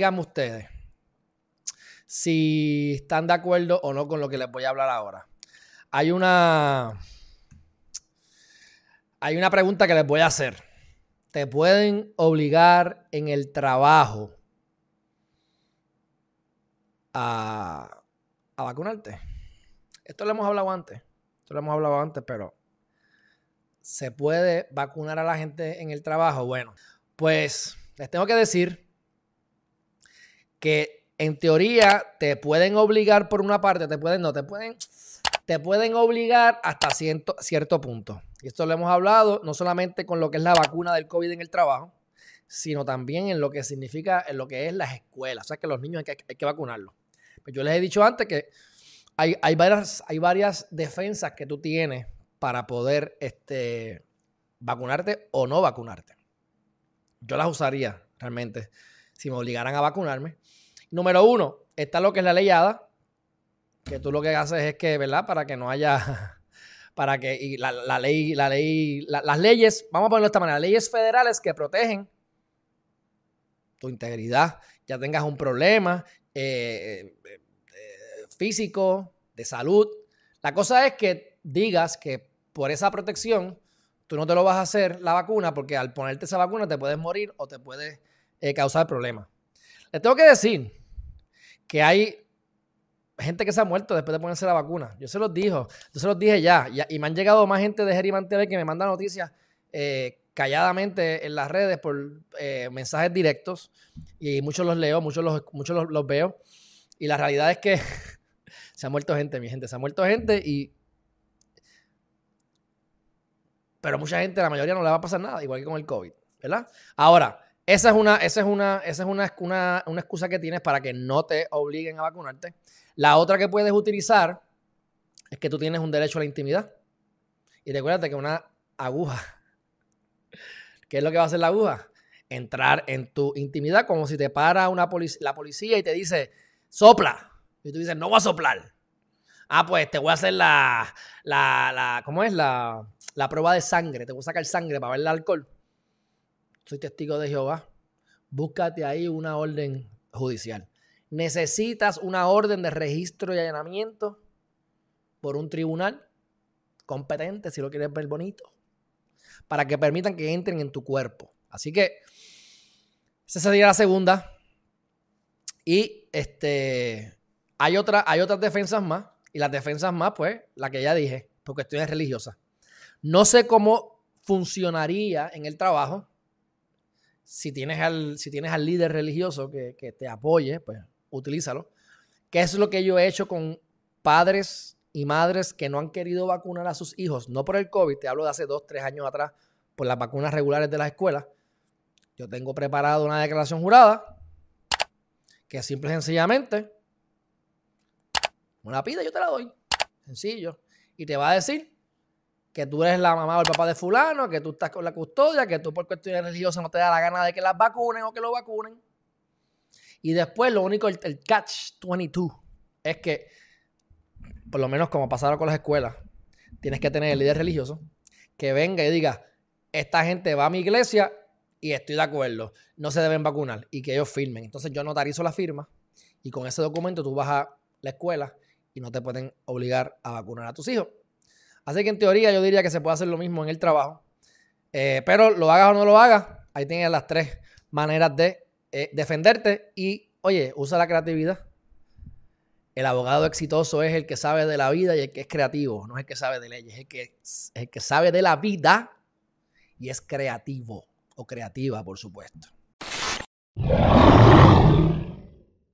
díganme ustedes si están de acuerdo o no con lo que les voy a hablar ahora. Hay una. Hay una pregunta que les voy a hacer. ¿Te pueden obligar en el trabajo a, a vacunarte? Esto lo hemos hablado antes. Esto lo hemos hablado antes, pero ¿se puede vacunar a la gente en el trabajo? Bueno, pues les tengo que decir que en teoría te pueden obligar por una parte, te pueden, no, te pueden, te pueden obligar hasta cierto, punto. Y esto lo hemos hablado no solamente con lo que es la vacuna del COVID en el trabajo, sino también en lo que significa, en lo que es las escuelas. O sea, que los niños hay que, hay que vacunarlos. Pues yo les he dicho antes que hay, hay, varias, hay varias defensas que tú tienes para poder este, vacunarte o no vacunarte. Yo las usaría realmente si me obligaran a vacunarme. Número uno, está lo que es la ley ADA, que tú lo que haces es que, ¿verdad? Para que no haya, para que la, ley, la ley, las leyes, vamos a ponerlo de esta manera, leyes federales que protegen tu integridad, ya tengas un problema eh, eh, eh, físico, de salud. La cosa es que digas que por esa protección tú no te lo vas a hacer la vacuna porque al ponerte esa vacuna te puedes morir o te puede causar problemas. Les tengo que decir que hay gente que se ha muerto después de ponerse la vacuna. Yo se los dijo, yo se los dije ya, y me han llegado más gente de Geriman TV que me manda noticias eh, calladamente en las redes por eh, mensajes directos y muchos los leo, muchos los, muchos los, veo y la realidad es que se ha muerto gente, mi gente, se ha muerto gente y pero mucha gente, la mayoría no le va a pasar nada, igual que con el COVID, ¿verdad? Ahora, esa es una, esa es una, esa es una, una, excusa que tienes para que no te obliguen a vacunarte. La otra que puedes utilizar es que tú tienes un derecho a la intimidad. Y recuérdate que una aguja, ¿qué es lo que va a hacer la aguja? Entrar en tu intimidad como si te para una la policía y te dice, sopla. Y tú dices, no voy a soplar. Ah, pues te voy a hacer la, la, la ¿cómo es? La, la prueba de sangre. Te voy a sacar sangre para ver el alcohol soy testigo de Jehová, búscate ahí una orden judicial. Necesitas una orden de registro y allanamiento por un tribunal competente, si lo quieres ver bonito, para que permitan que entren en tu cuerpo. Así que esa sería la segunda. Y este hay, otra, hay otras defensas más. Y las defensas más, pues, la que ya dije, porque estoy religiosa. No sé cómo funcionaría en el trabajo, si tienes al, si tienes al líder religioso que, te apoye, pues utilízalo. ¿Qué es lo que yo he hecho con padres y madres que no han querido vacunar a sus hijos? No por el COVID, te hablo de hace dos, tres años atrás, por las vacunas regulares de las escuelas. Yo tengo preparado una declaración jurada que simple y sencillamente una pide, yo te la doy. Sencillo. Y te va a decir que tú eres la mamá o el papá de fulano, que tú estás con la custodia, que tú por cuestiones religiosas no te da la gana de que las vacunen o que lo vacunen. Y después lo único, el, catch 22, es que, por lo menos como pasaron con las escuelas, tienes que tener el líder religioso que venga y diga, esta gente va a mi iglesia y estoy de acuerdo, no se deben vacunar y que ellos firmen. Entonces yo notarizo la firma y con ese documento tú vas a la escuela y no te pueden obligar a vacunar a tus hijos. Así que en teoría yo diría que se puede hacer lo mismo en el trabajo. Eh, pero lo hagas o no lo hagas, ahí tienes las tres maneras de eh, defenderte. Y oye, usa la creatividad. El abogado exitoso es el que sabe de la vida y el que es creativo, no es el que sabe de leyes, es el que, es el que sabe de la vida y es creativo o creativa, por supuesto.